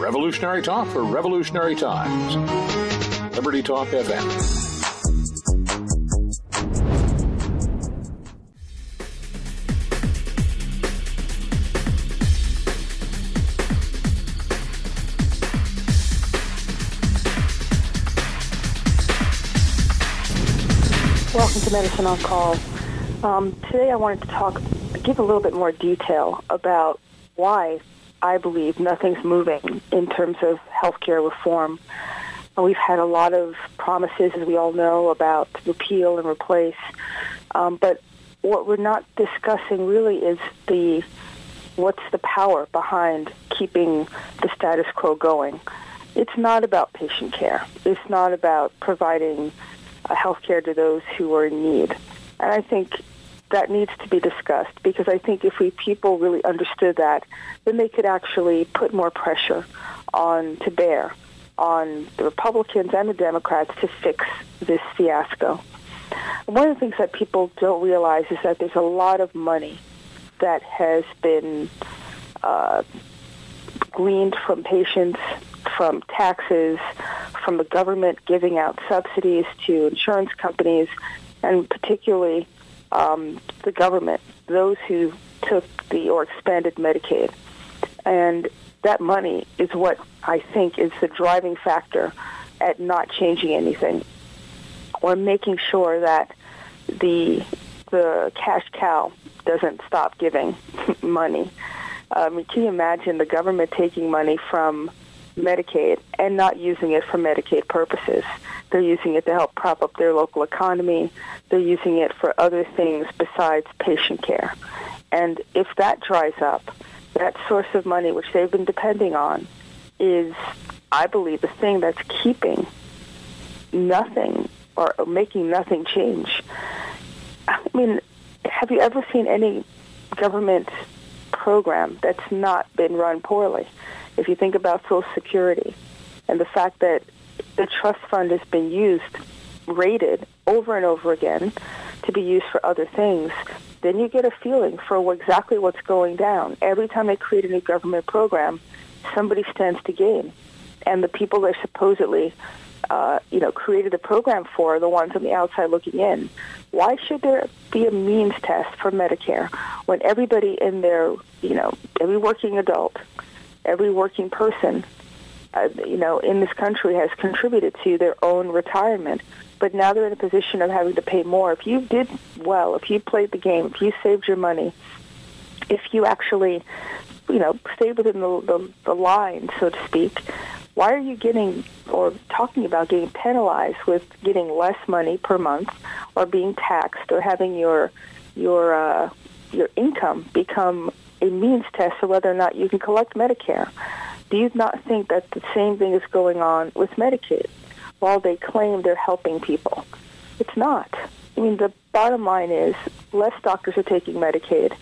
Revolutionary talk for revolutionary times. Liberty Talk FM. Welcome to Medicine on Call. Um, today I wanted to talk, give a little bit more detail about why I believe nothing's moving in terms of healthcare reform. We've had a lot of promises, as we all know, about repeal and replace, um, but what we're not discussing really is the what's the power behind keeping the status quo going. It's not about patient care. It's not about providing uh, health care to those who are in need. And I think that needs to be discussed because I think if we people really understood that, then they could actually put more pressure on to bear on the Republicans and the Democrats to fix this fiasco. One of the things that people don't realize is that there's a lot of money that has been uh, gleaned from patients, from taxes, from the government giving out subsidies to insurance companies, and particularly um, the government, those who took the or expanded Medicaid. And that money is what I think is the driving factor at not changing anything or making sure that the the cash cow doesn't stop giving money. Um, can you imagine the government taking money from Medicaid and not using it for Medicaid purposes? They're using it to help prop up their local economy. They're using it for other things besides patient care. And if that dries up, that source of money, which they've been depending on, is, I believe, the thing that's keeping nothing or making nothing change. I mean, have you ever seen any government program that's not been run poorly? If you think about Social Security and the fact that the trust fund has been used, rated over and over again to be used for other things, then you get a feeling for exactly what's going down. Every time they create a new government program, somebody stands to gain. And the people they're supposedly, uh, you know, created the program for are the ones on the outside looking in. Why should there be a means test for Medicare when everybody in their, you know, every working adult, every working person uh, you know, in this country has contributed to their own retirement. But now they're in a position of having to pay more. If you did well, if you played the game, if you saved your money, if you actually, you know, stayed within the, the, the line, so to speak, why are you getting or talking about getting penalized with getting less money per month or being taxed or having your your uh, your income become a means test for whether or not you can collect Medicare? Do you not think that the same thing is going on with Medicaid? While they claim they're helping people, it's not. I mean, the bottom line is less doctors are taking Medicaid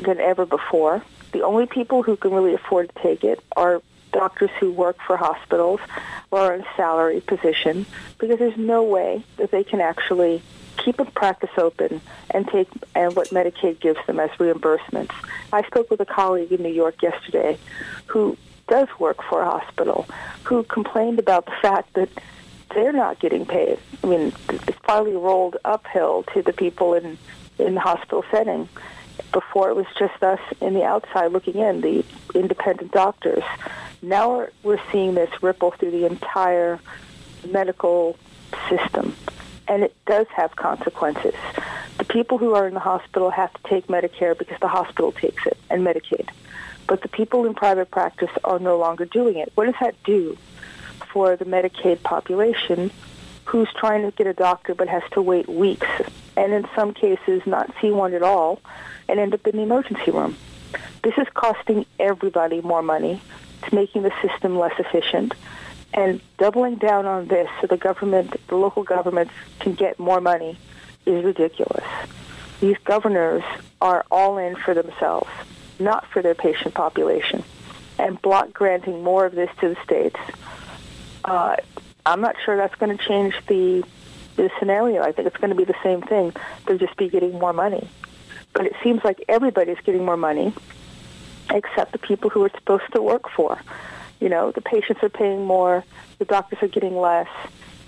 than ever before. The only people who can really afford to take it are doctors who work for hospitals or are in salary position because there's no way that they can actually keep a practice open and take and what Medicaid gives them as reimbursements. I spoke with a colleague in New York yesterday who does work for a hospital who complained about the fact that they're not getting paid. I mean, it's finally rolled uphill to the people in in the hospital setting. Before it was just us in the outside looking in, the independent doctors. Now we're, we're seeing this ripple through the entire medical system and it does have consequences. The people who are in the hospital have to take Medicare because the hospital takes it and Medicaid. But the people in private practice are no longer doing it. What does that do for the Medicaid population who's trying to get a doctor but has to wait weeks and in some cases not see one at all and end up in the emergency room? This is costing everybody more money. It's making the system less efficient. And doubling down on this so the government, the local governments can get more money is ridiculous. These governors are all in for themselves, not for their patient population. And block granting more of this to the states, uh, I'm not sure that's going to change the, the scenario. I think it's going to be the same thing. They'll just be getting more money. But it seems like everybody's getting more money except the people who are supposed to work for You know, the patients are paying more, the doctors are getting less,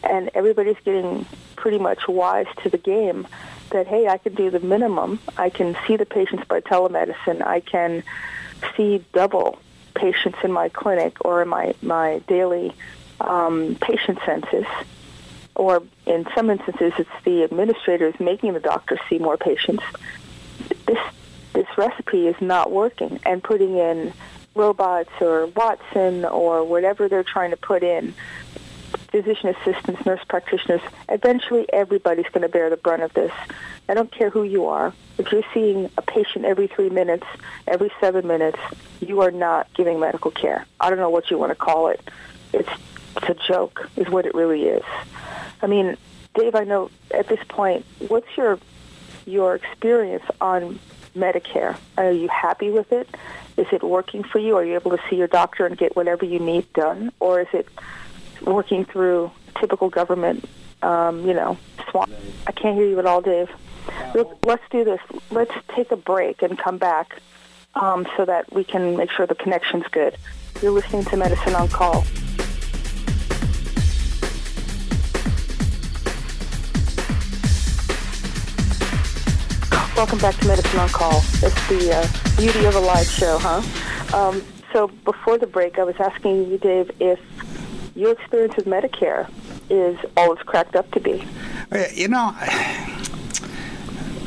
and everybody's getting pretty much wise to the game that, hey, I can do the minimum. I can see the patients by telemedicine. I can see double patients in my clinic or in my, my daily um, patient census. Or in some instances, it's the administrators making the doctors see more patients. This this recipe is not working, and putting in robots or Watson or whatever they're trying to put in physician assistants, nurse practitioners, eventually everybody's going to bear the brunt of this. I don't care who you are. If you're seeing a patient every three minutes, every seven minutes, you are not giving medical care. I don't know what you want to call it. It's, it's a joke, is what it really is. I mean, Dave, I know at this point, what's your your experience on Medicare? Are you happy with it? Is it working for you? Are you able to see your doctor and get whatever you need done, or is it working through typical government, um, you know, swamp. I can't hear you at all, Dave. Let's do this. Let's take a break and come back um, so that we can make sure the connection's good. You're listening to Medicine on Call. Welcome back to Medicine on Call. It's the uh, beauty of a live show, huh? Um, so before the break, I was asking you, Dave, if your experience with Medicare is all it's cracked up to be. You know,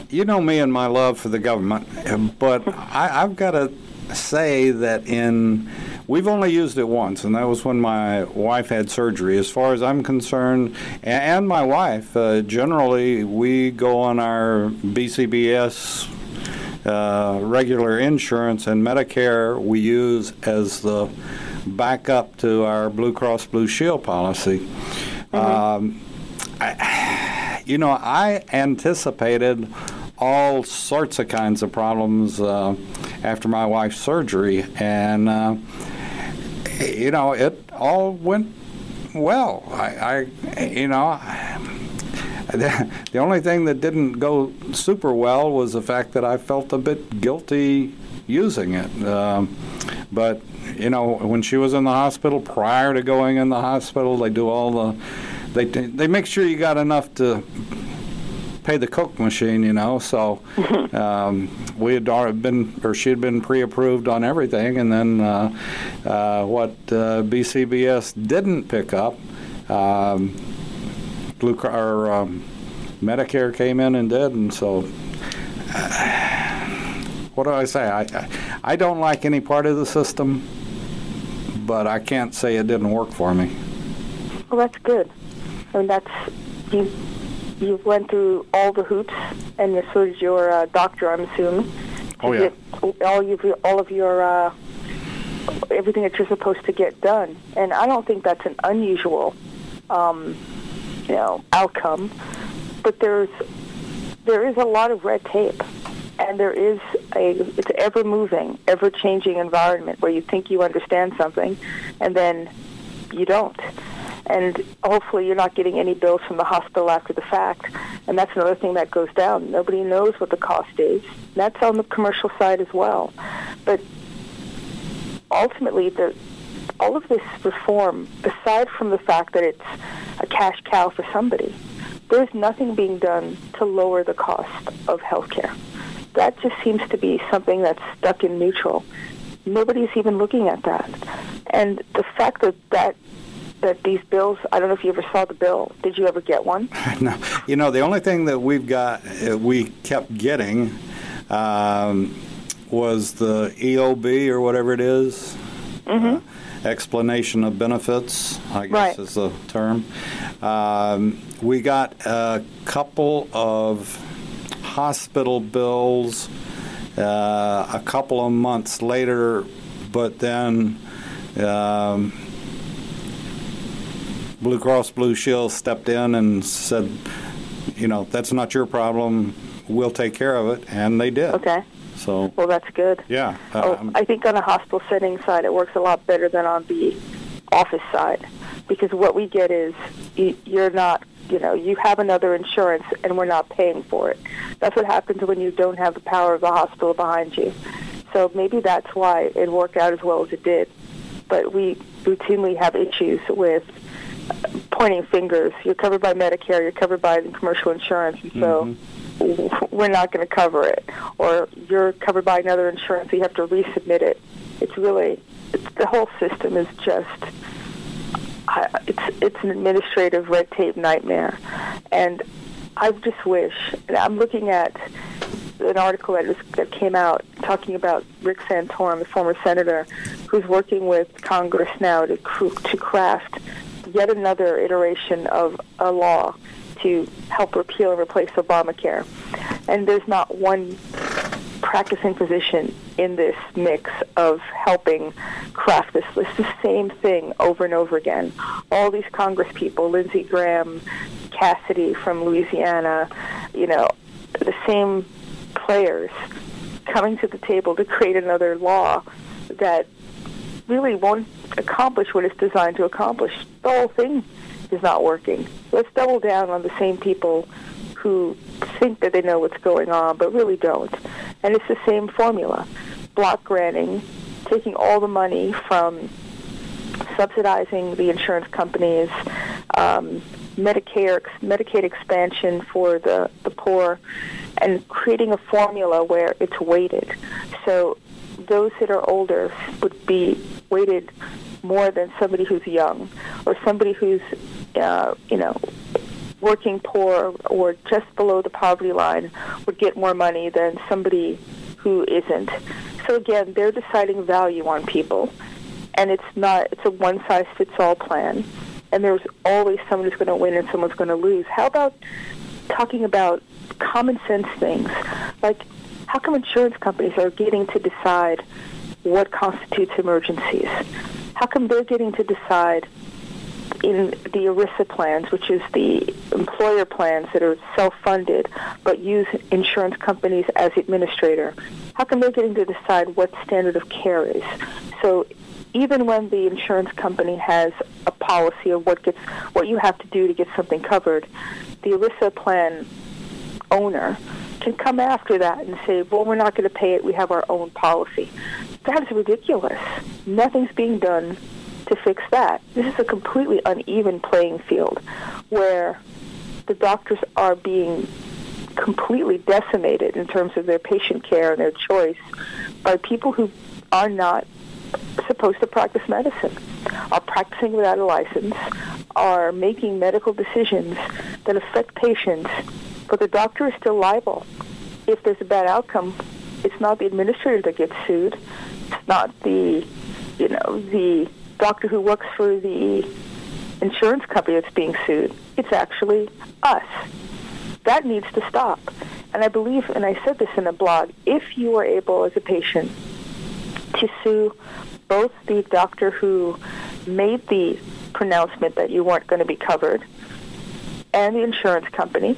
you know me and my love for the government, but I, I've got to say that in we've only used it once, and that was when my wife had surgery. As far as I'm concerned, and my wife, uh, generally we go on our BCBS uh, regular insurance and Medicare we use as the backup to our Blue Cross Blue Shield policy. Mm-hmm. Um, I, you know, I anticipated all sorts of kinds of problems uh, after my wife's surgery, and uh, you know, it all went well. I, I you know. The only thing that didn't go super well was the fact that I felt a bit guilty using it. Um, but you know, when she was in the hospital, prior to going in the hospital, they do all the, they they make sure you got enough to pay the Coke machine, you know. So um, we had already been, or she had been pre-approved on everything, and then uh, uh, what uh, BCBS didn't pick up, um, Blue or um, Medicare came in and did, and so. What do I say? I, I, I don't like any part of the system but I can't say it didn't work for me. Well, that's good. I mean, that's you. You went through all the hoops, and so did your uh, doctor, I'm assuming. Oh yeah. all you, all of your uh, everything that you're supposed to get done, and I don't think that's an unusual, um, you know, outcome. But there's there is a lot of red tape and there is a it's ever moving, ever changing environment where you think you understand something, and then you don't. And hopefully, you're not getting any bills from the hospital after the fact. And that's another thing that goes down. Nobody knows what the cost is. That's on the commercial side as well. But ultimately, the all of this reform, aside from the fact that it's a cash cow for somebody, there's nothing being done to lower the cost of health care that just seems to be something that's stuck in neutral. Nobody's even looking at that. And the fact that that that these bills, I don't know if you ever saw the bill. Did you ever get one? no. You know, the only thing that we've got, uh, we kept getting um, was the EOB or whatever it is. Mm-hmm. Uh, explanation of benefits, I guess right. is the term. Um, we got a couple of hospital bills uh, a couple of months later, but then um, Blue Cross Blue Shield stepped in and said, you know, that's not your problem. We'll take care of it, and they did. Okay. So. Well, that's good. Yeah. Oh, I think on the hospital setting side, it works a lot better than on the office side, because what we get is you're not you know, you have another insurance and we're not paying for it. That's what happens when you don't have the power of the hospital behind you. So maybe that's why it worked out as well as it did. but we routinely have issues with pointing fingers. You're covered by Medicare, you're covered by the commercial insurance, and so mm-hmm. we're not going to cover it. Or you're covered by another insurance, so you have to resubmit it. It's really, it's, the whole system is just, it's, it's an administrative red tape nightmare. And I just wish, and I'm looking at an article that, was, that came out talking about Rick Santorum, the former senator, who's working with Congress now to, to craft yet another iteration of a law to help repeal and replace Obamacare. And there's not one practicing physician in this mix of helping craft this list. The same thing over and over again. All these Congress people, Lindsey Graham, Cassidy from Louisiana, you know, the same players coming to the table to create another law that really won't accomplish what it's designed to accomplish. The whole thing is not working. Let's double down on the same people who think that they know what's going on but really don't. And it's the same formula. Block granting, taking all the money from subsidizing the insurance companies, um, Medicare, Medicaid expansion for the, the poor, and creating a formula where it's weighted. So those that are older would be weighted more than somebody who's young or somebody who's, uh, you know, working poor or just below the poverty line would get more money than somebody who isn't. So again, they're deciding value on people, and it's not it's a one size fits all plan. And there's always someone who's going to win and someone's going to lose. How about talking about common sense things like how come insurance companies are getting to decide what constitutes emergencies? How come they're getting to decide in the ERISA plans, which is the employer plans that are self-funded but use insurance companies as administrator, how come they're getting to decide what standard of care is? So even when the insurance company has a policy of what gets what you have to do to get something covered, the ERISA plan owner can come after that and say, well, we're not going to pay it. We have our own policy. That is ridiculous. Nothing's being done to fix that. This is a completely uneven playing field where the doctors are being completely decimated in terms of their patient care and their choice by people who are not supposed to practice medicine, are practicing without a license, are making medical decisions that affect patients but the doctor is still liable. If there's a bad outcome, it's not the administrator that gets sued. It's not the, you know, the doctor who works for the insurance company that's being sued. It's actually us. That needs to stop. And I believe, and I said this in a blog, if you are able as a patient to sue both the doctor who made the pronouncement that you weren't going to be covered and the insurance company,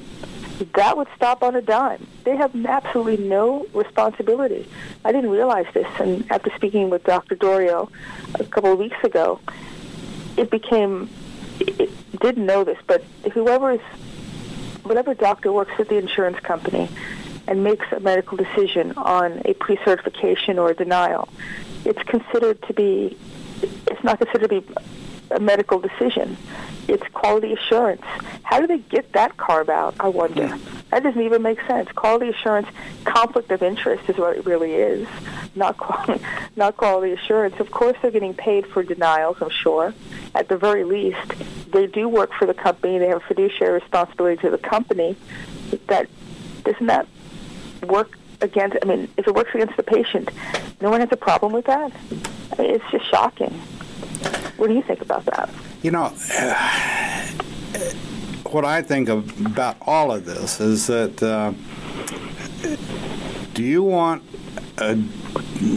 that would stop on a dime. They have absolutely no responsibility. I didn't realize this, and after speaking with Dr. Dorio a couple of weeks ago, it became, it didn't know this, but whoever is, whatever doctor works with the insurance company and makes a medical decision on a pre-certification or a denial, it's considered to be, it's not considered to be a medical decision. It's quality assurance. How do they get that carve out? I wonder. Yeah. That doesn't even make sense. Quality assurance, conflict of interest is what it really is, not quality, not quality assurance. Of course, they're getting paid for denials. I'm sure. At the very least, they do work for the company. They have fiduciary responsibility to the company. That doesn't that work against? I mean, if it works against the patient, no one has a problem with that. I mean, it's just shocking. What do you think about that? You know, uh, what I think of, about all of this is that uh, do you want a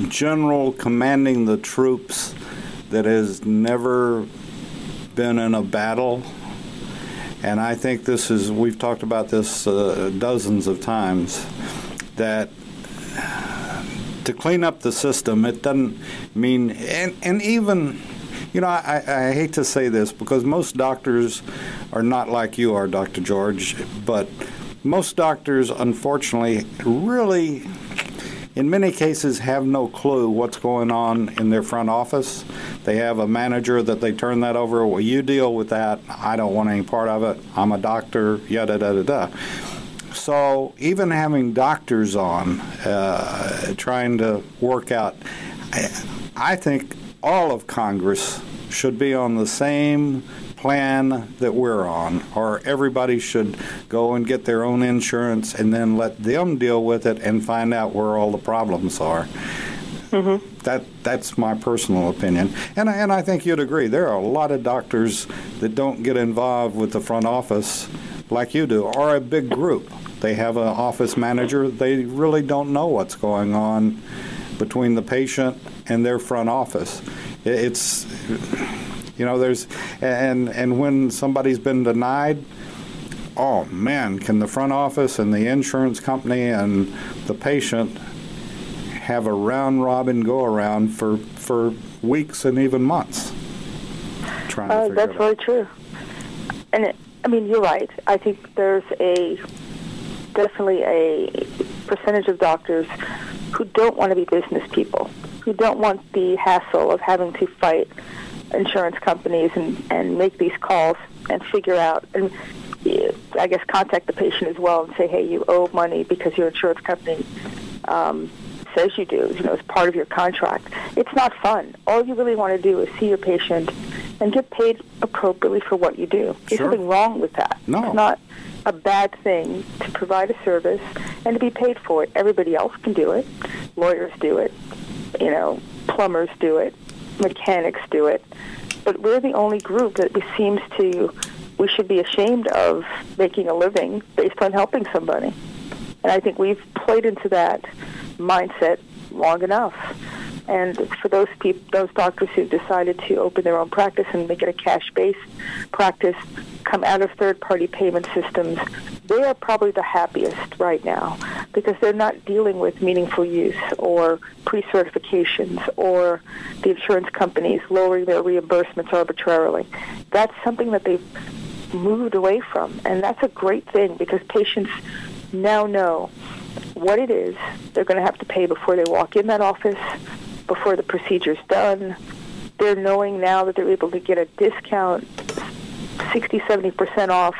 general commanding the troops that has never been in a battle? And I think this is, we've talked about this uh, dozens of times, that to clean up the system, it doesn't mean, and, and even you know, I, I hate to say this because most doctors are not like you are, Dr. George, but most doctors, unfortunately, really, in many cases, have no clue what's going on in their front office. They have a manager that they turn that over. Well, you deal with that. I don't want any part of it. I'm a doctor. Yada da da da. So even having doctors on, uh, trying to work out, I, I think all of Congress should be on the same plan that we're on, or everybody should go and get their own insurance and then let them deal with it and find out where all the problems are. Mm-hmm. That that's my personal opinion, and and I think you'd agree. There are a lot of doctors that don't get involved with the front office like you do, or a big group. They have an office manager. They really don't know what's going on between the patient and their front office. It's you know there's and and when somebody's been denied oh man, can the front office and the insurance company and the patient have a round robin go around for for weeks and even months. Trying Uh, that's very true. And it, I mean, you're right. I think there's a definitely a percentage of doctors who don't want to be business people, who don't want the hassle of having to fight insurance companies and, and make these calls and figure out and I guess contact the patient as well and say, hey, you owe money because your insurance company um, says you do. You know, it's part of your contract. It's not fun. All you really want to do is see your patient and get paid appropriately for what you do. There's Sure. nothing wrong with that. No. It's not a bad thing to provide a service and to be paid for it. Everybody else can do it. Lawyers do it. You know, plumbers do it. Mechanics do it. But we're the only group that seems to we should be ashamed of making a living based on helping somebody. And I think we've played into that mindset long enough. And for those people, those doctors who've decided to open their own practice and make it a cash-based practice, come out of third-party payment systems, they are probably the happiest right now because they're not dealing with meaningful use or pre-certifications or the insurance companies lowering their reimbursements arbitrarily. That's something that they've moved away from, and that's a great thing because patients now know what it is they're going to have to pay before they walk in that office, before the procedure's done. They're knowing now that they're able to get a discount, 60, 70% off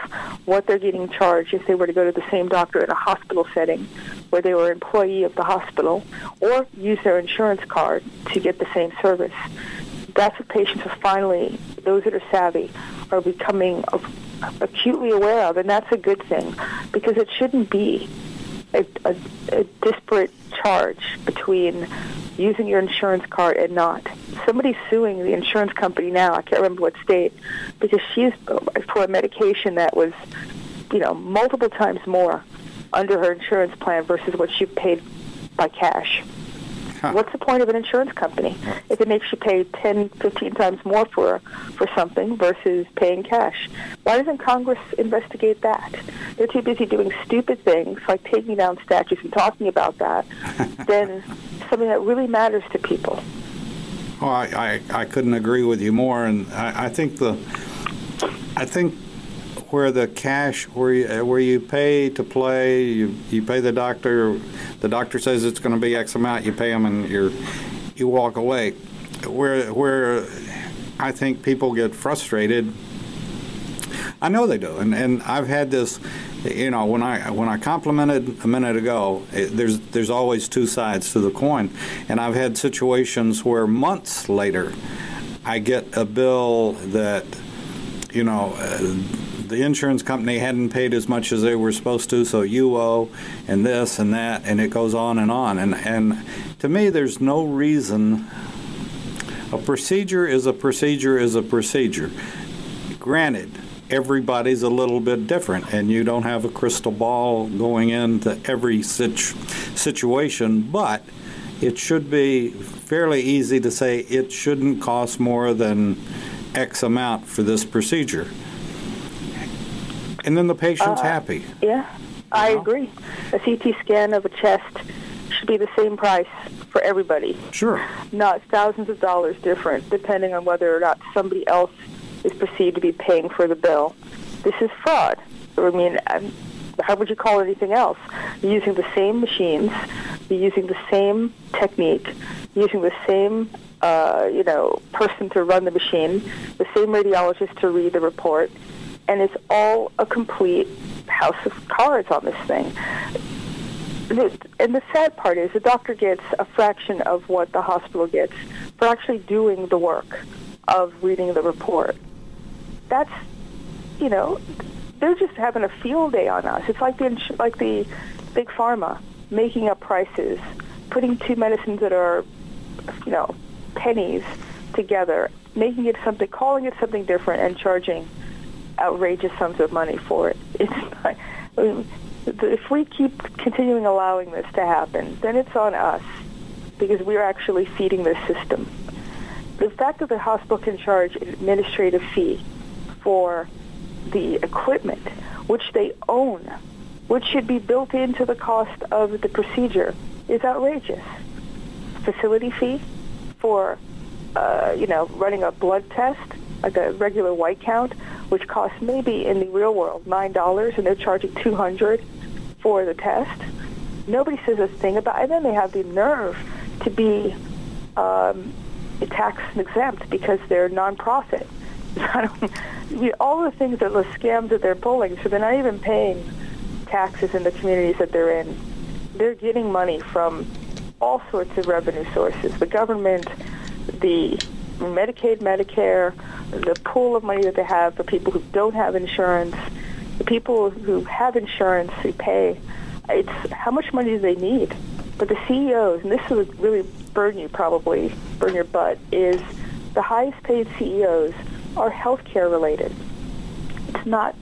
what they're getting charged if they were to go to the same doctor in a hospital setting where they were employee of the hospital or use their insurance card to get the same service. That's what patients are finally, those that are savvy, are becoming acutely aware of, and that's a good thing because it shouldn't be a, a, a disparate charge between using your insurance card and not. Somebody's suing the insurance company now. I can't remember what state because she's uh, for a medication that was, you know, multiple times more under her insurance plan versus what she paid by cash. What's the point of an insurance company if it makes you pay 10, 15 times more for for something versus paying cash? Why doesn't Congress investigate that? They're too busy doing stupid things like taking down statues and talking about that than something that really matters to people. Well, I, I, I couldn't agree with you more, and I, I think the I think where the cash where you, where you pay to play, you, you pay the doctor. The doctor says it's going to be X amount. You pay them, and you you walk away. Where where I think people get frustrated. I know they do, and and I've had this. You know, when I when I complimented a minute ago, it, there's there's always two sides to the coin, and I've had situations where months later, I get a bill that, you know. Uh, the insurance company hadn't paid as much as they were supposed to, so you owe, and this and that, and it goes on and on. And and to me, there's no reason. A procedure is a procedure is a procedure. Granted, everybody's a little bit different, and you don't have a crystal ball going into every situ- situation, but it should be fairly easy to say it shouldn't cost more than X amount for this procedure and then the patient's Uh, happy. Yeah, I know? agree. A CT scan of a chest should be the same price for everybody, Sure. not thousands of dollars different, depending on whether or not somebody else is perceived to be paying for the bill. This is fraud. I mean, um, how would you call anything else? You're using the same machines, you're using the same technique, using the same uh, you know, person to run the machine, the same radiologist to read the report, and it's all a complete house of cards on this thing. And the sad part is the doctor gets a fraction of what the hospital gets for actually doing the work of reading the report. That's, you know, they're just having a field day on us. It's like the like the big pharma making up prices, putting two medicines that are, you know, pennies together, making it something, calling it something different, and charging outrageous sums of money for it. It's not, mean, if we keep continuing allowing this to happen, then it's on us because we're actually feeding this system. The fact that the hospital can charge an administrative fee for the equipment, which they own, which should be built into the cost of the procedure, is outrageous. Facility fee for, uh, you know, running a blood test, like a regular white count, which costs maybe in the real world nine dollars, and they're charging two hundred for the test. Nobody says a thing about, it. and then they have the nerve to be um, tax exempt because they're nonprofit. I don't, all the things that the scams that they're pulling, so they're not even paying taxes in the communities that they're in. They're getting money from all sorts of revenue sources. The government, the Medicaid, Medicare, the pool of money that they have for people who don't have insurance, the people who have insurance who pay. It's how much money do they need? But the CEOs, and this would really burn you probably, burn your butt, is the highest paid CEOs are healthcare related. It's not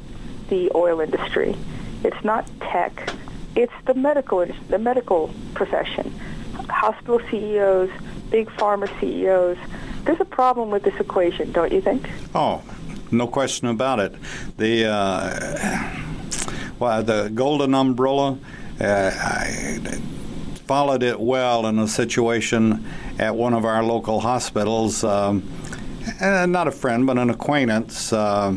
the oil industry. It's not tech. It's the medical the medical profession. Hospital CEOs, big pharma CEOs, there's a problem with this equation, don't you think? Oh, no question about it. The uh, well, the golden umbrella. Uh, I followed it well in a situation at one of our local hospitals. Um, not a friend, but an acquaintance. Uh,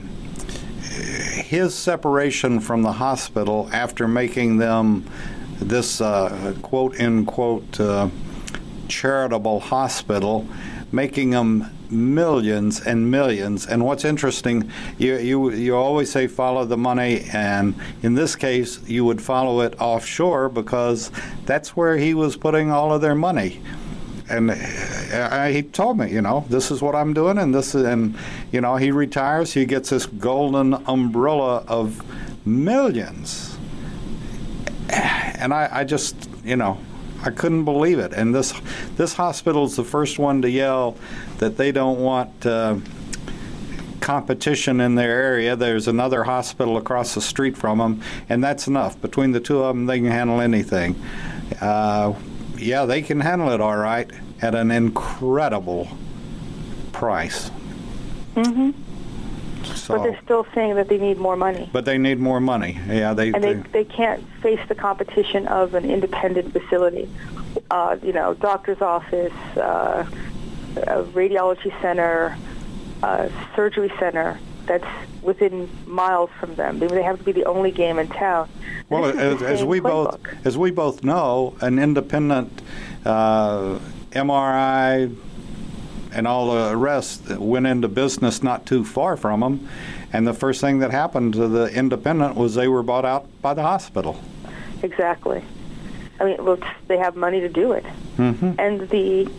his separation from the hospital after making them this uh, quote unquote uh, charitable hospital making them millions and millions. And what's interesting, you, you, you always say follow the money, and in this case, you would follow it offshore because that's where he was putting all of their money. And uh, he told me, you know, this is what I'm doing, and this is, and you know, he retires, he gets this golden umbrella of millions, and I, I just, you know, I couldn't believe it. And this this hospital is the first one to yell that they don't want uh, competition in their area. There's another hospital across the street from them, and that's enough. Between the two of them, they can handle anything. Uh, yeah, they can handle it all right at an incredible price. Mm-hmm. So, but they're still saying that they need more money. But they need more money. Yeah, they and they, they, can't face the competition of an independent facility. Uh, you know, doctor's office, uh, a radiology center, a surgery center that's within miles from them. They have to be the only game in town. Well, as, as, we both as we both know, an independent uh, MRI and all the rest went into business not too far from them. And the first thing that happened to the independent was they were bought out by the hospital. Exactly. I mean, look, they have money to do it, mm-hmm. and the,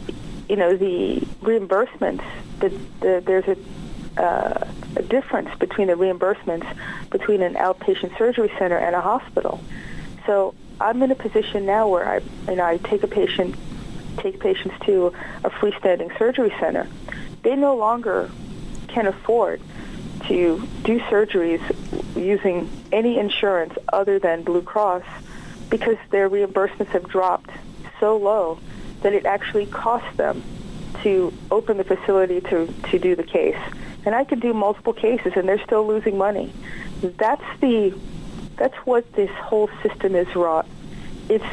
you know, the reimbursements. The, the, there's a, uh, a difference between the reimbursements between an outpatient surgery center and a hospital. So I'm in a position now where I, you know, I take a patient take patients to a freestanding surgery center, they no longer can afford to do surgeries using any insurance other than Blue Cross because their reimbursements have dropped so low that it actually costs them to open the facility to, to do the case. And I can do multiple cases and they're still losing money. That's the that's what this whole system is wrought. It's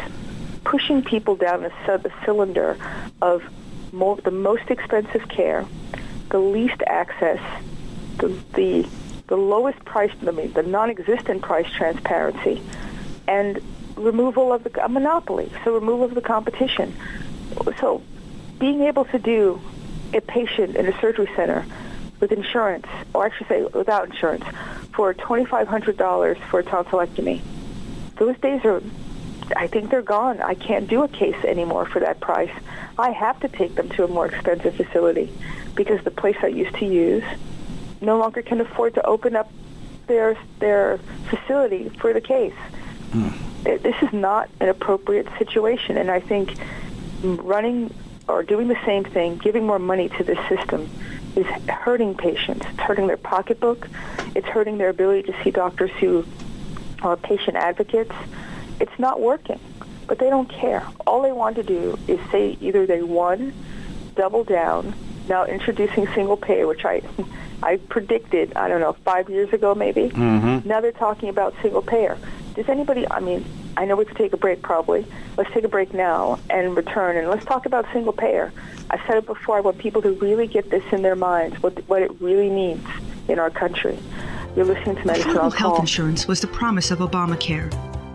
pushing people down the cylinder of more, the most expensive care, the least access, the, the, the lowest price, I mean, the non-existent price transparency, and removal of the a monopoly, so removal of the competition. So being able to do a patient in a surgery center with insurance, or I should say without insurance, for $2,500 for a tonsillectomy. Those days are, I think they're gone. I can't do a case anymore for that price. I have to take them to a more expensive facility because the place I used to use no longer can afford to open up their their facility for the case. Mm. This is not an appropriate situation, and I think running or doing the same thing, giving more money to the system, is hurting patients. It's hurting their pocketbook. It's hurting their ability to see doctors who are patient advocates. It's not working, but they don't care. All they want to do is say either they won, double down, now introducing single pay, which I I predicted, I don't know, five years ago maybe. Mm-hmm. Now they're talking about single payer. Does anybody, I mean, I know we could take a break probably. Let's take a break now and return and let's talk about single payer. I said it before, I want people to really get this in their minds, what, what it really means in our country. You're listening to Medicine Affordable health insurance was the promise of Obamacare.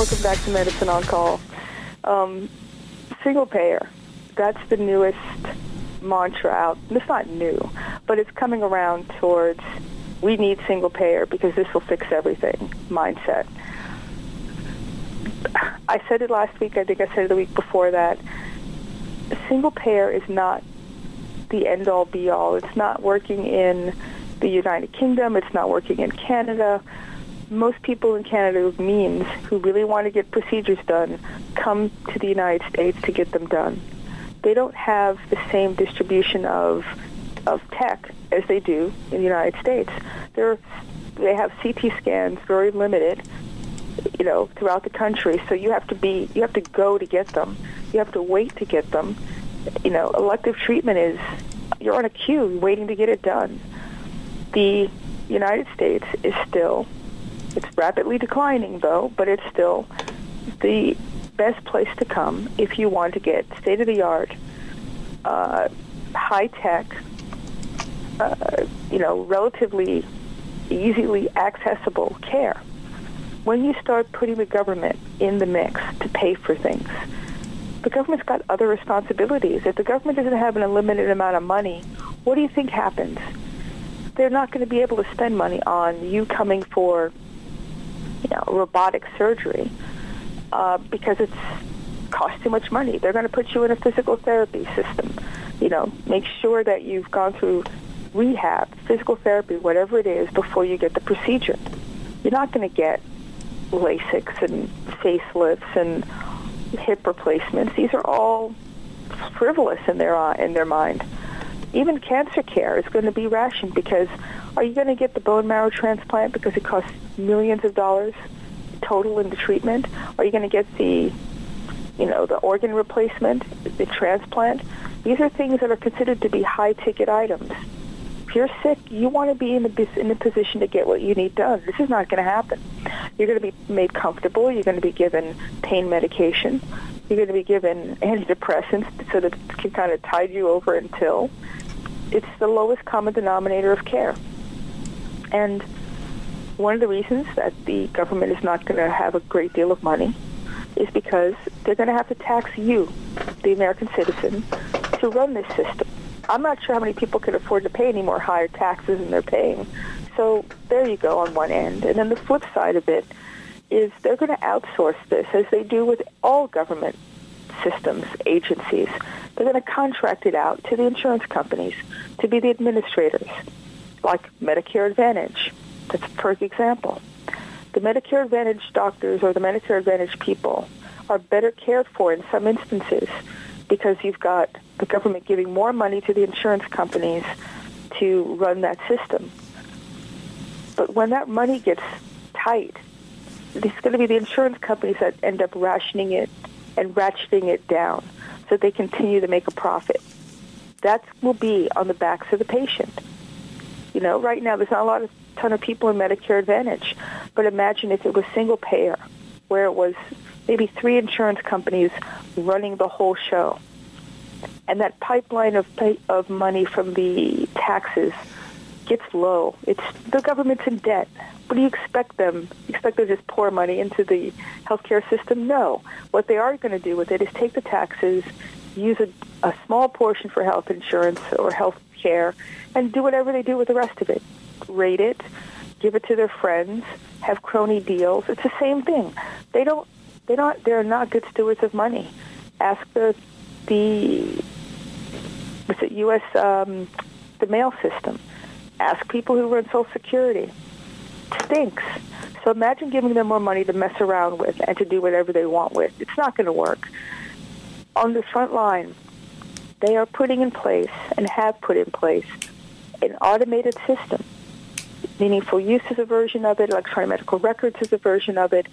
Welcome back to Medicine on Call. Um, single payer, that's the newest mantra out. It's not new, but it's coming around towards we need single payer because this will fix everything mindset. I said it last week, I think I said it the week before that. Single payer is not the end all be all. It's not working in the United Kingdom, it's not working in Canada most people in Canada with means who really want to get procedures done come to the United States to get them done. They don't have the same distribution of of tech as they do in the United States. They're they have CT scans very limited, you know, throughout the country. So you have to be you have to go to get them. You have to wait to get them. You know, elective treatment is you're on a queue waiting to get it done. The United States is still it's rapidly declining, though, but it's still the best place to come if you want to get state-of-the-art, uh, high-tech, uh, you know, relatively easily accessible care. When you start putting the government in the mix to pay for things, the government's got other responsibilities. If the government doesn't have an unlimited amount of money, what do you think happens? They're not going to be able to spend money on you coming for you know, robotic surgery uh, because it's costs too much money. They're going to put you in a physical therapy system. You know, make sure that you've gone through rehab, physical therapy, whatever it is, before you get the procedure. You're not going to get LASIKs and facelifts and hip replacements. These are all frivolous in their uh, in their mind. Even cancer care is going to be rationed because are you going to get the bone marrow transplant because it costs millions of dollars total in the treatment? Are you going to get the, you know, the organ replacement, the transplant? These are things that are considered to be high-ticket items. If you're sick, you want to be in the in the position to get what you need done. This is not going to happen. You're going to be made comfortable. You're going to be given pain medication. You're going to be given antidepressants so that it can kind of tide you over until it's the lowest common denominator of care. And one of the reasons that the government is not going to have a great deal of money is because they're going to have to tax you, the American citizen, to run this system. I'm not sure how many people can afford to pay any more higher taxes than they're paying. So there you go on one end. And then the flip side of it is they're going to outsource this as they do with all government systems, agencies. They're going to contract it out to the insurance companies to be the administrators, like Medicare Advantage. That's a perfect example. The Medicare Advantage doctors or the Medicare Advantage people are better cared for in some instances because you've got the government giving more money to the insurance companies to run that system. But when that money gets tight, it's going to be the insurance companies that end up rationing it and ratcheting it down so they continue to make a profit. That will be on the backs of the patient. You know, right now there's not a lot of ton of people in Medicare Advantage, but imagine if it was single payer, where it was maybe three insurance companies running the whole show, and that pipeline of pay, of money from the taxes gets low. It's the government's in debt. What do you expect them? Expect them to just pour money into the healthcare system? No. What they are going to do with it is take the taxes, use a, a small portion for health insurance or health care, and do whatever they do with the rest of it. Rate it, give it to their friends, have crony deals. It's the same thing. They don't. They don't. They're not good stewards of money. Ask the the what's it U.S. Um, the mail system. Ask people who run Social Security stinks. So imagine giving them more money to mess around with and to do whatever they want with. It's not going to work. On the front line, they are putting in place and have put in place an automated system. Meaningful use is a version of it. Electronic medical records is a version of it.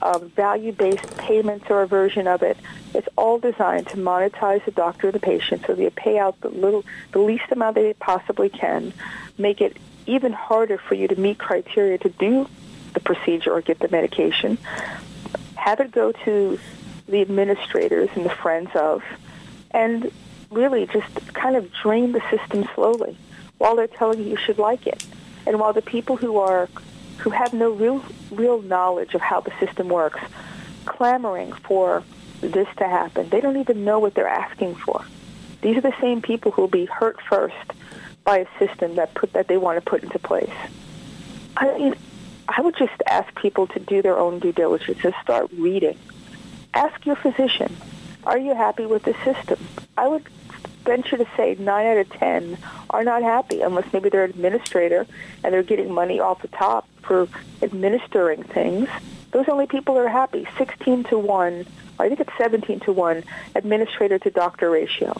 Um, value-based payments are a version of it. It's all designed to monetize the doctor and the patient so they pay out the little, the least amount they possibly can, make it even harder for you to meet criteria to do the procedure or get the medication. Have it go to the administrators and the friends of, and really just kind of drain the system slowly while they're telling you you should like it. And while the people who are who have no real real knowledge of how the system works clamoring for this to happen, they don't even know what they're asking for. These are the same people who will be hurt first by a system that put that they want to put into place. I mean, I would just ask people to do their own due diligence and start reading. Ask your physician, are you happy with the system? I would venture to say nine out of ten are not happy unless maybe they're an administrator and they're getting money off the top for administering things. Those only people are happy. 16 to 1, I think it's 17 to 1 administrator to doctor ratio.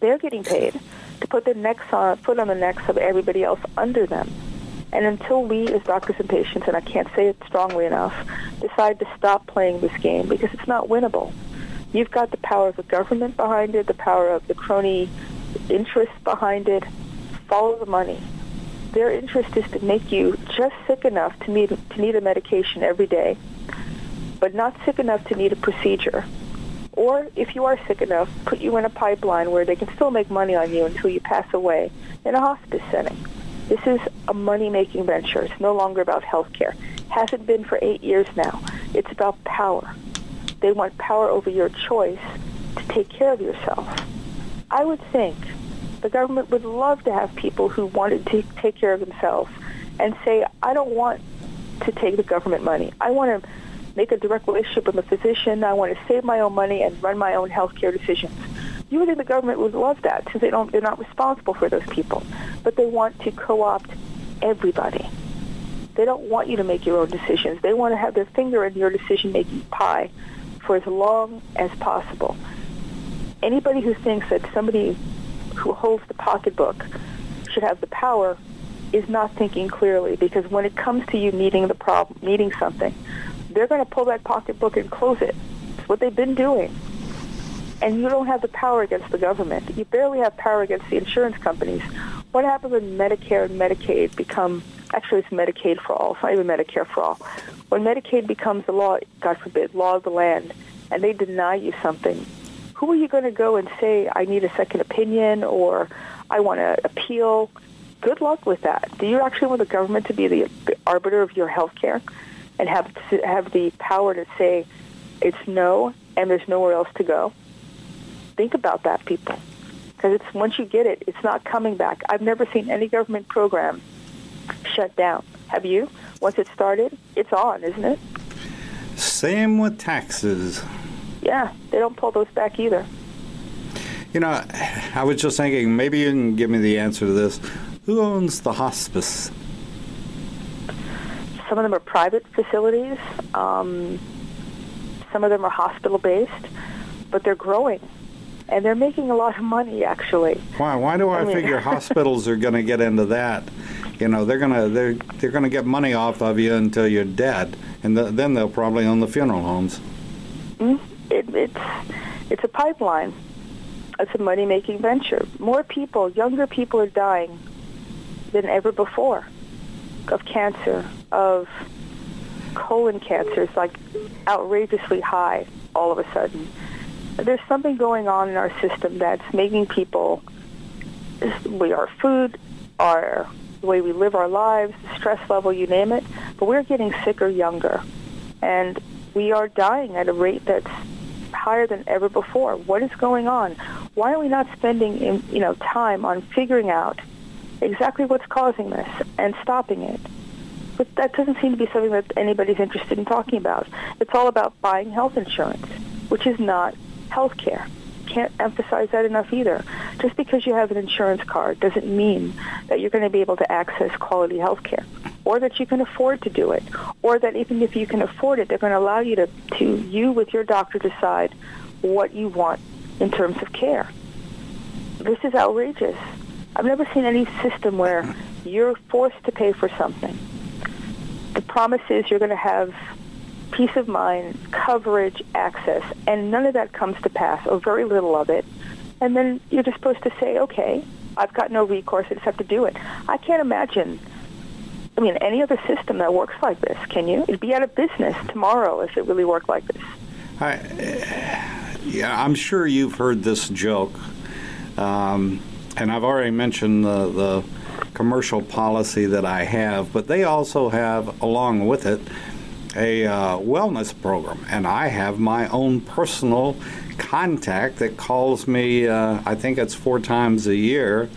They're getting paid to put their necks on, foot on the necks of everybody else under them. And until we, as doctors and patients, and I can't say it strongly enough, decide to stop playing this game because it's not winnable. You've got the power of the government behind it, the power of the crony interests behind it. Follow the money. Their interest is to make you just sick enough to need, to need a medication every day, but not sick enough to need a procedure or if you are sick enough, put you in a pipeline where they can still make money on you until you pass away in a hospice setting. This is a money-making venture. It's no longer about health care. Hasn't been for eight years now. It's about power. They want power over your choice to take care of yourself. I would think the government would love to have people who wanted to take care of themselves and say, I don't want to take the government money. I want to make a direct relationship with a physician. I want to save my own money and run my own healthcare decisions. You would think the government would love that since they don't, they're not responsible for those people. But they want to co-opt everybody. They don't want you to make your own decisions. They want to have their finger in your decision-making pie for as long as possible. Anybody who thinks that somebody who holds the pocketbook should have the power is not thinking clearly because when it comes to you needing the problem, needing something, they're going to pull that pocketbook and close it. It's what they've been doing. And you don't have the power against the government. You barely have power against the insurance companies. What happens when Medicare and Medicaid become, actually it's Medicaid for all, it's not even Medicare for all. When Medicaid becomes the law, God forbid, law of the land, and they deny you something, who are you going to go and say, I need a second opinion or I want to appeal? Good luck with that. Do you actually want the government to be the arbiter of your health care? And have to have the power to say it's no and there's nowhere else to go. Think about that, people, because it's once you get it, it's not coming back. I've never seen any government program shut down. Have you? once it's started, it's on, isn't it? Same with taxes. Yeah, they don't pull those back either. You know, I was just thinking maybe you can give me the answer to this. Who owns the hospice? Some of them are private facilities. Um, some of them are hospital based, but they're growing, and they're making a lot of money actually. Why? Why do I, I mean- figure hospitals are going to get into that? You know, they're gonna they're they're gonna get money off of you until you're dead, and th- then they'll probably own the funeral homes. Mm, It, it's it's a pipeline. It's a money making venture. More people, younger people, are dying than ever before of cancer, of colon cancer. It's like outrageously high all of a sudden. There's something going on in our system that's making people, we our food, our the way we live our lives, the stress level, you name it. But we're getting sicker younger, and we are dying at a rate that's higher than ever before. What is going on? Why are we not spending in, you know time on figuring out exactly what's causing this and stopping it? But that doesn't seem to be something that anybody's interested in talking about. It's all about buying health insurance, which is not health care. Can't emphasize that enough either. Just because you have an insurance card doesn't mean that you're going to be able to access quality health care or that you can afford to do it or that even if you can afford it, they're going to allow you to, to you with your doctor decide what you want in terms of care. This is outrageous. I've never seen any system where you're forced to pay for something. The promise is you're going to have peace of mind, coverage, access, and none of that comes to pass, or very little of it. And then you're just supposed to say, okay, I've got no recourse, I just have to do it. I can't imagine, I mean, any other system that works like this, can you? It'd be out of business tomorrow if it really worked like this. I, yeah, I'm sure you've heard this joke, um, and I've already mentioned the, the commercial policy that I have, but they also have, along with it, a uh, wellness program, and I have my own personal contact that calls me. Uh, I think it's four times a year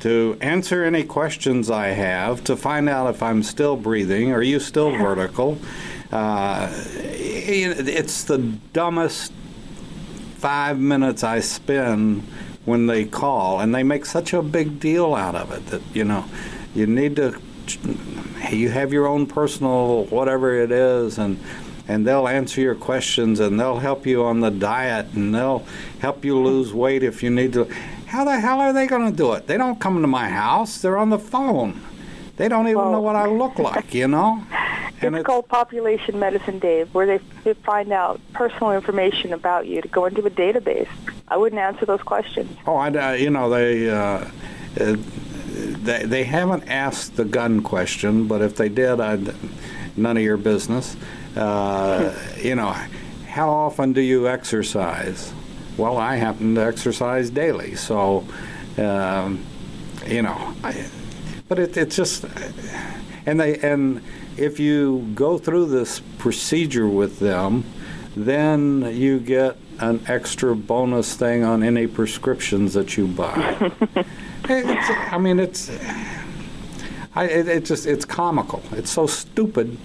to answer any questions I have, to find out if I'm still breathing, are you still vertical? Uh, it's the dumbest five minutes I spend when they call, and they make such a big deal out of it that you know you need to. You have your own personal whatever it is, and and they'll answer your questions, and they'll help you on the diet, and they'll help you lose weight if you need to. How the hell are they going to do it? They don't come to my house. They're on the phone. They don't even Well- know what I look like, you know. it's, called population medicine, Dave, where they, they find out personal information about you to go into a database. I wouldn't answer those questions. Oh, I, uh, you know they, uh, uh, they they haven't asked the gun question, but if they did, I'd none of your business. Uh, you know, how often do you exercise? Well, I happen to exercise daily, so um, you know. I, but it, it's just, and they and if you go through this procedure with them, then you get an extra bonus thing on any prescriptions that you buy. it's, I mean, it's, I, it, it just, it's comical. It's so stupid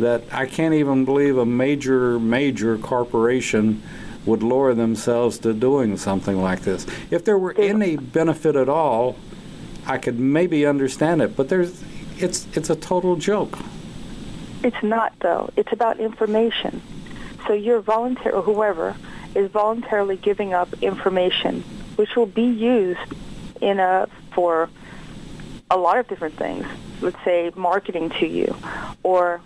that I can't even believe a major, major corporation would lower themselves to doing something like this. If there were any benefit at all, I could maybe understand it, but there's, it's, it's a total joke. It's not, though. It's about information. So you're voluntary, or whoever is voluntarily giving up information, which will be used in a for a lot of different things. Let's say marketing to you, or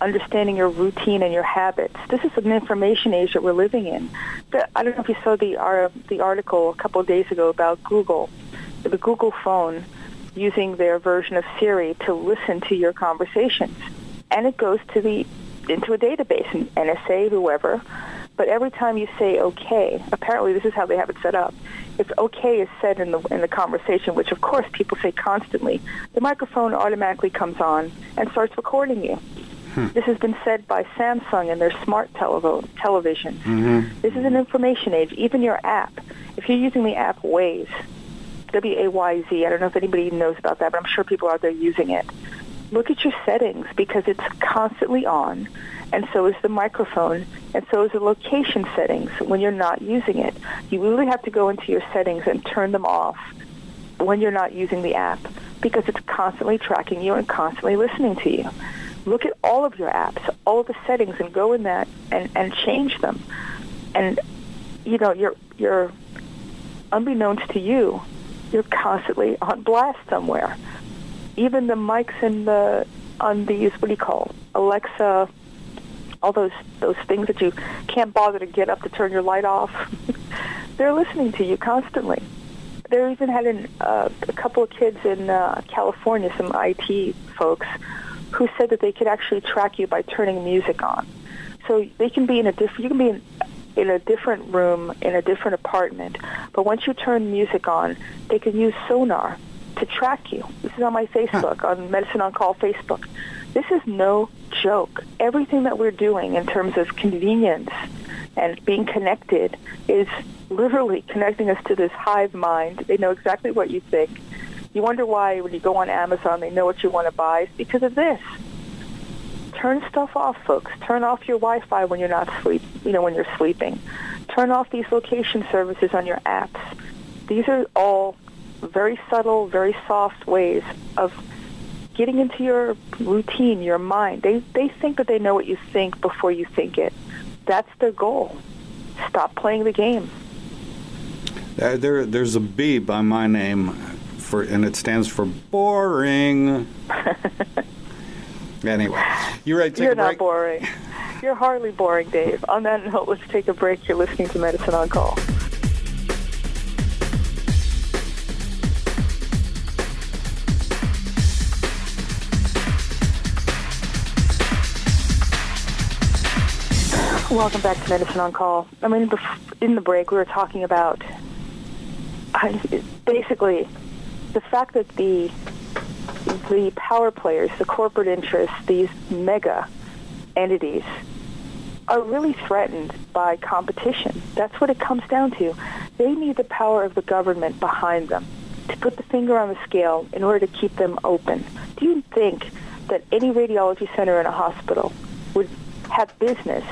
understanding your routine and your habits. This is an information age that we're living in. I don't know if you saw the uh, the article a couple of days ago about Google, the Google phone using their version of Siri to listen to your conversations, and it goes to the into a database, and NSA, whoever. But every time you say okay, apparently this is how they have it set up. If okay is said in the in the conversation, which of course people say constantly, the microphone automatically comes on and starts recording you. Hmm. This has been said by Samsung and their smart televo- televisions. Mm-hmm. This is an information age. Even your app, if you're using the app Waze, W-A-Y-Z, I don't know if anybody knows about that, but I'm sure people out there using it. look at your settings because it's constantly on, and so is the microphone, and so is the location settings when you're not using it. You really have to go into your settings and turn them off when you're not using the app because it's constantly tracking you and constantly listening to you. Look at all of your apps, all of the settings, and go in that and, and change them. And you know, you're you're unbeknownst to you, you're constantly on blast somewhere. Even the mics in the on these what do you call Alexa, all those those things that you can't bother to get up to turn your light off. they're listening to you constantly. They even had an, uh, a couple of kids in uh, California, some IT folks, who said that they could actually track you by turning music on. So they can be in a different. You can be in in a different room in a different apartment. But once you turn music on, they can use sonar to track you. This is on my Facebook, huh. on Medicine on Call Facebook. This is no joke. Everything that we're doing in terms of convenience and being connected is literally connecting us to this hive mind. They know exactly what you think. You wonder why when you go on Amazon they know what you want to buy. It's because of this turn stuff off, folks. Turn off your Wi-Fi when you're not sleep, you know, when you're sleeping. Turn off these location services on your apps. These are all very subtle, very soft ways of getting into your routine, your mind. They they think that they know what you think before you think it. That's their goal. Stop playing the game. Uh, there, there's a B by my name, for, and it stands for boring. Anyway, you're right. You're not boring. You're hardly boring, Dave. On that note, let's take a break. You're listening to Medicine on Call. Welcome back to Medicine on Call. I mean, in the break, we were talking about basically the fact that the the power players, the corporate interests, these mega entities, are really threatened by competition. That's what it comes down to. They need the power of the government behind them to put the finger on the scale in order to keep them open. Do you think that any radiology center in a hospital would have business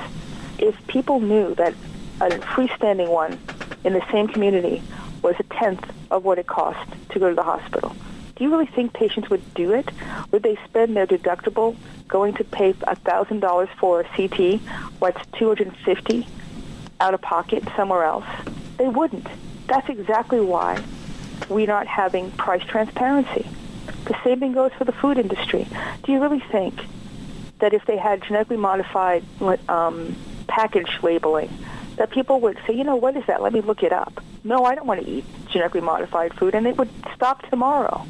if people knew that a freestanding one in the same community was a tenth of what it cost to go to the hospital? Do you really think patients would do it? Would they spend their deductible going to pay $1,000 for a CT, what's 250 out of pocket somewhere else? They wouldn't. That's exactly why we're not having price transparency. The same thing goes for the food industry. Do you really think that if they had genetically modified um, package labeling, that people would say, you know, what is that? Let me look it up. No, I don't want to eat genetically modified food, and they would stop tomorrow.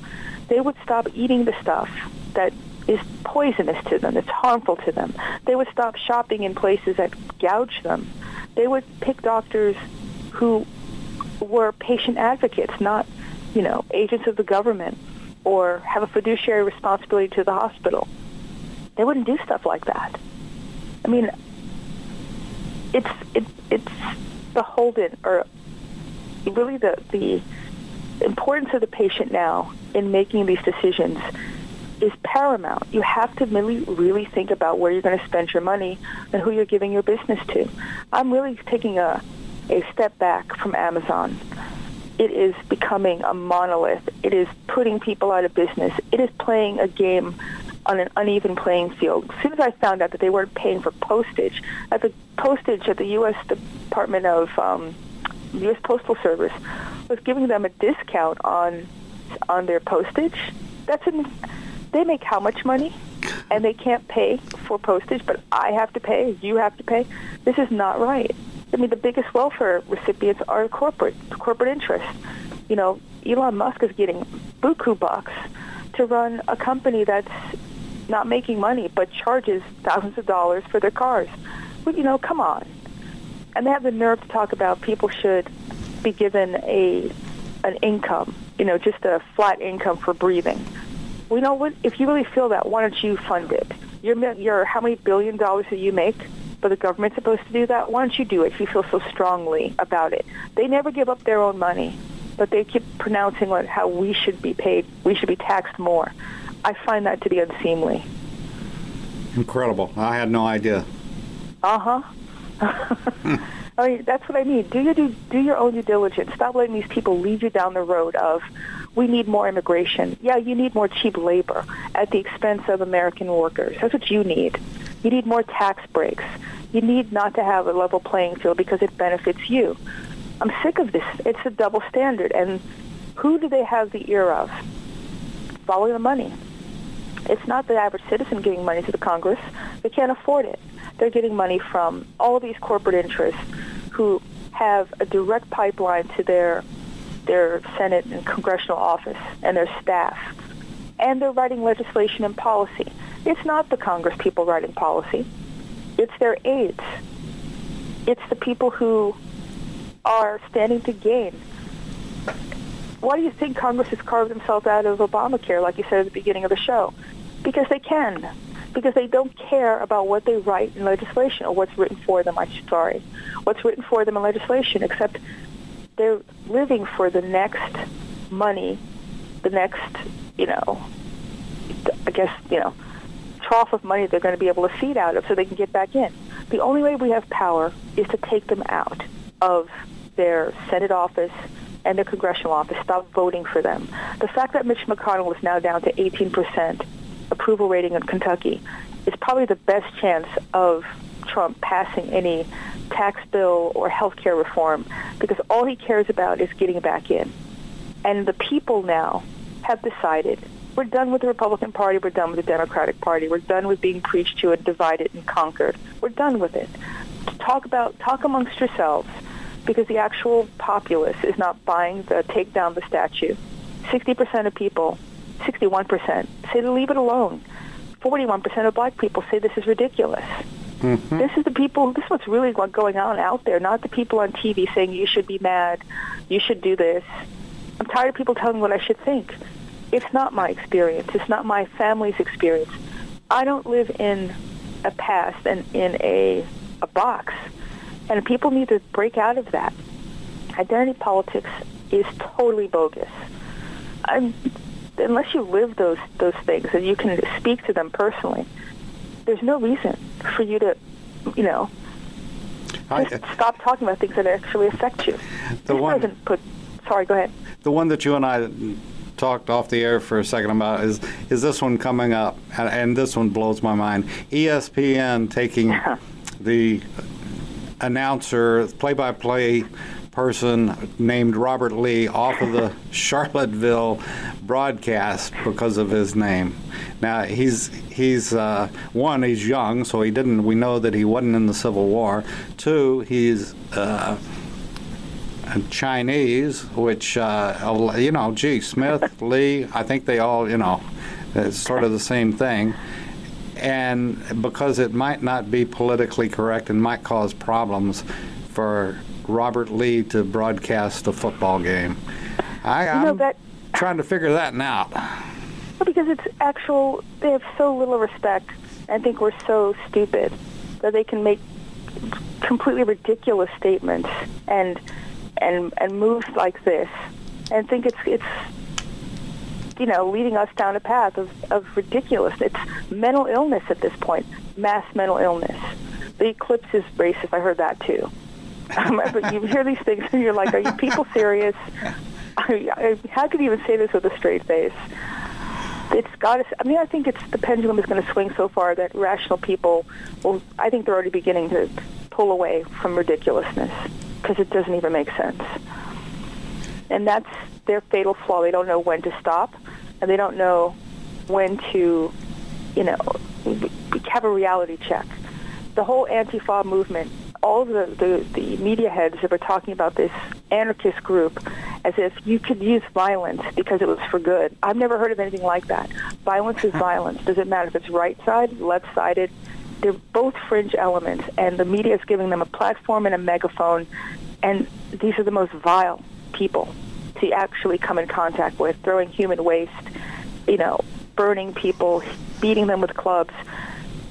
They would stop eating the stuff that is poisonous to them, that's harmful to them. They would stop shopping in places that gouge them. They would pick doctors who were patient advocates, not, you know, agents of the government or have a fiduciary responsibility to the hospital. They wouldn't do stuff like that. I mean, it's it, it's beholden or really the the importance of the patient now in making these decisions is paramount. You have to really, really think about where you're going to spend your money and who you're giving your business to. I'm really taking a, a step back from Amazon. It is becoming a monolith. It is putting people out of business. It is playing a game on an uneven playing field. As soon as I found out that they weren't paying for postage, at the postage at the U.S. Department of um, U.S. Postal Service was giving them a discount on on their postage. That's they make how much money, and they can't pay for postage, but I have to pay. You have to pay. This is not right. I mean, the biggest welfare recipients are corporate corporate interests. You know, Elon Musk is getting buku bucks to run a company that's not making money but charges thousands of dollars for their cars. Well, you know, come on. And they have the nerve to talk about people should be given a an income, you know, just a flat income for breathing. You know what if you really feel that, why don't you fund it? You're, how many billion dollars do you make? But the government's supposed to do that. Why don't you do it if you feel so strongly about it? They never give up their own money, but they keep pronouncing like how we should be paid, we should be taxed more. I find that to be unseemly. Incredible. I had no idea. Uh huh. I mean, that's what I mean. Do your do, do your own due diligence. Stop letting these people lead you down the road of we need more immigration. Yeah, you need more cheap labor at the expense of American workers. That's what you need. You need more tax breaks. You need not to have a level playing field because it benefits you. I'm sick of this. It's a double standard. And who do they have the ear of? Following the money. It's not the average citizen giving money to the Congress. They can't afford it. They're getting money from all these corporate interests who have a direct pipeline to their their Senate and congressional office and their staff. And they're writing legislation and policy. It's not the Congress people writing policy. It's their aides. It's the people who are standing to gain. Why do you think Congress has carved themselves out of Obamacare, like you said at the beginning of the show? Because they can. Because they don't care about what they write in legislation or what's written for them, I'm sorry. What's written for them in legislation, except they're living for the next money, the next, you know, I guess, you know, trough of money they're going to be able to feed out of so they can get back in. The only way we have power is to take them out of their Senate office and their congressional office, stop voting for them. The fact that Mitch McConnell is now down to 18% approval rating in Kentucky is probably the best chance of Trump passing any tax bill or health care reform because all he cares about is getting back in. And the people now have decided we're done with the Republican Party, we're done with the Democratic Party, we're done with being preached to and divided and conquered. We're done with it. Talk about talk amongst yourselves because the actual populace is not buying the take down the statue. 60% of people, 61% say to leave it alone. 41% of black people say this is ridiculous. Mm-hmm. This is the people, this is what's really going on out there, not the people on TV saying you should be mad, you should do this. I'm tired of people telling me what I should think. It's not my experience. It's not my family's experience. I don't live in a past and in a, a box. And people need to break out of that. Identity politics is totally bogus. I'm, unless you live those those things and you can speak to them personally, there's no reason for you to, you know, I, stop talking about things that actually affect you. The this one, put. Sorry, go ahead. The one that you and I talked off the air for a second about is is this one coming up, and, and this one blows my mind. ESPN taking the announcer, play-by-play person named Robert Lee off of the Charlottesville broadcast because of his name. Now he's he's uh, one he's young, so he didn't. We know that he wasn't in the Civil War. Two, he's uh, Chinese, which uh, you know, gee, Smith, Lee. I think they all you know, it's sort of the same thing and because it might not be politically correct and might cause problems for Robert Lee to broadcast a football game. I, am you know, that, trying to figure that out. Well, Because it's actual, they have so little respect and think we're so stupid that they can make completely ridiculous statements and and and moves like this and think it's it's you know leading us down a path of, of ridiculous. It's mental illness at this point, mass mental illness. The eclipse is racist. I heard that too. Um, but you hear these things and you're like, are you people serious? I, how could you even say this with a straight face? It's got to. I mean, I think it's the pendulum is going to swing so far that rational people will. I think they're already beginning to pull away from ridiculousness because it doesn't even make sense. And that's their fatal flaw. They don't know when to stop, and they don't know when to, you know, have a reality check. The whole Antifa movement all the, the, the media heads that were talking about this anarchist group as if you could use violence because it was for good. I've never heard of anything like that. Violence is violence. Does it matter if it's right side, left sided? They're both fringe elements, and the media is giving them a platform and a megaphone, and these are the most vile people to actually come in contact with, throwing human waste, you know, burning people, beating them with clubs.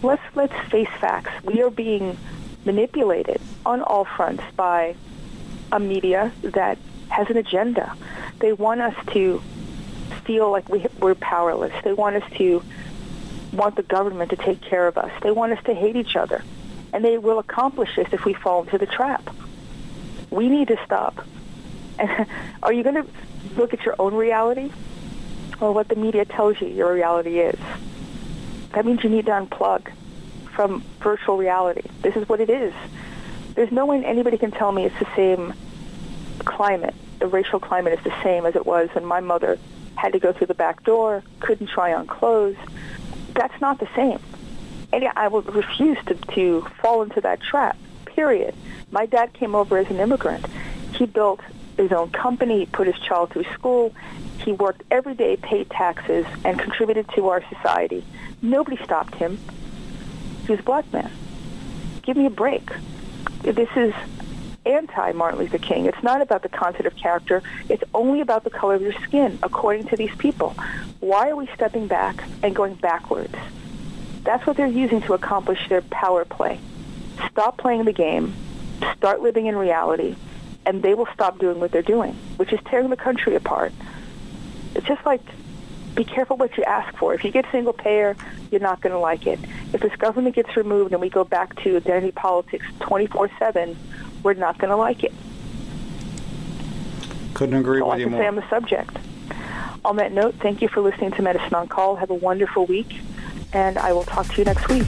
Let's let's face facts. We are being manipulated on all fronts by a media that has an agenda. They want us to feel like we, we're powerless. They want us to want the government to take care of us. They want us to hate each other. And they will accomplish this if we fall into the trap. We need to stop. Are you going to look at your own reality or what the media tells you your reality is? That means you need to unplug from virtual reality. This is what it is. There's no way anybody can tell me it's the same climate. The racial climate is the same as it was when my mother had to go through the back door, couldn't try on clothes. That's not the same. And I will refuse to, to fall into that trap, period. My dad came over as an immigrant. He built his own company, put his child through school. He worked every day, paid taxes, and contributed to our society. Nobody stopped him. He was a black man. Give me a break. This is anti-Martin Luther King. It's not about the content of character. It's only about the color of your skin, according to these people. Why are we stepping back and going backwards? That's what they're using to accomplish their power play. Stop playing the game. Start living in reality. And they will stop doing what they're doing, which is tearing the country apart. It's just like be careful what you ask for. If you get single payer, you're not going to like it. If this government gets removed and we go back to identity politics 24/7, we're not going to like it. Couldn't agree All with I you more. say on the subject. On that note, thank you for listening to Medicine on Call. Have a wonderful week, and I will talk to you next week.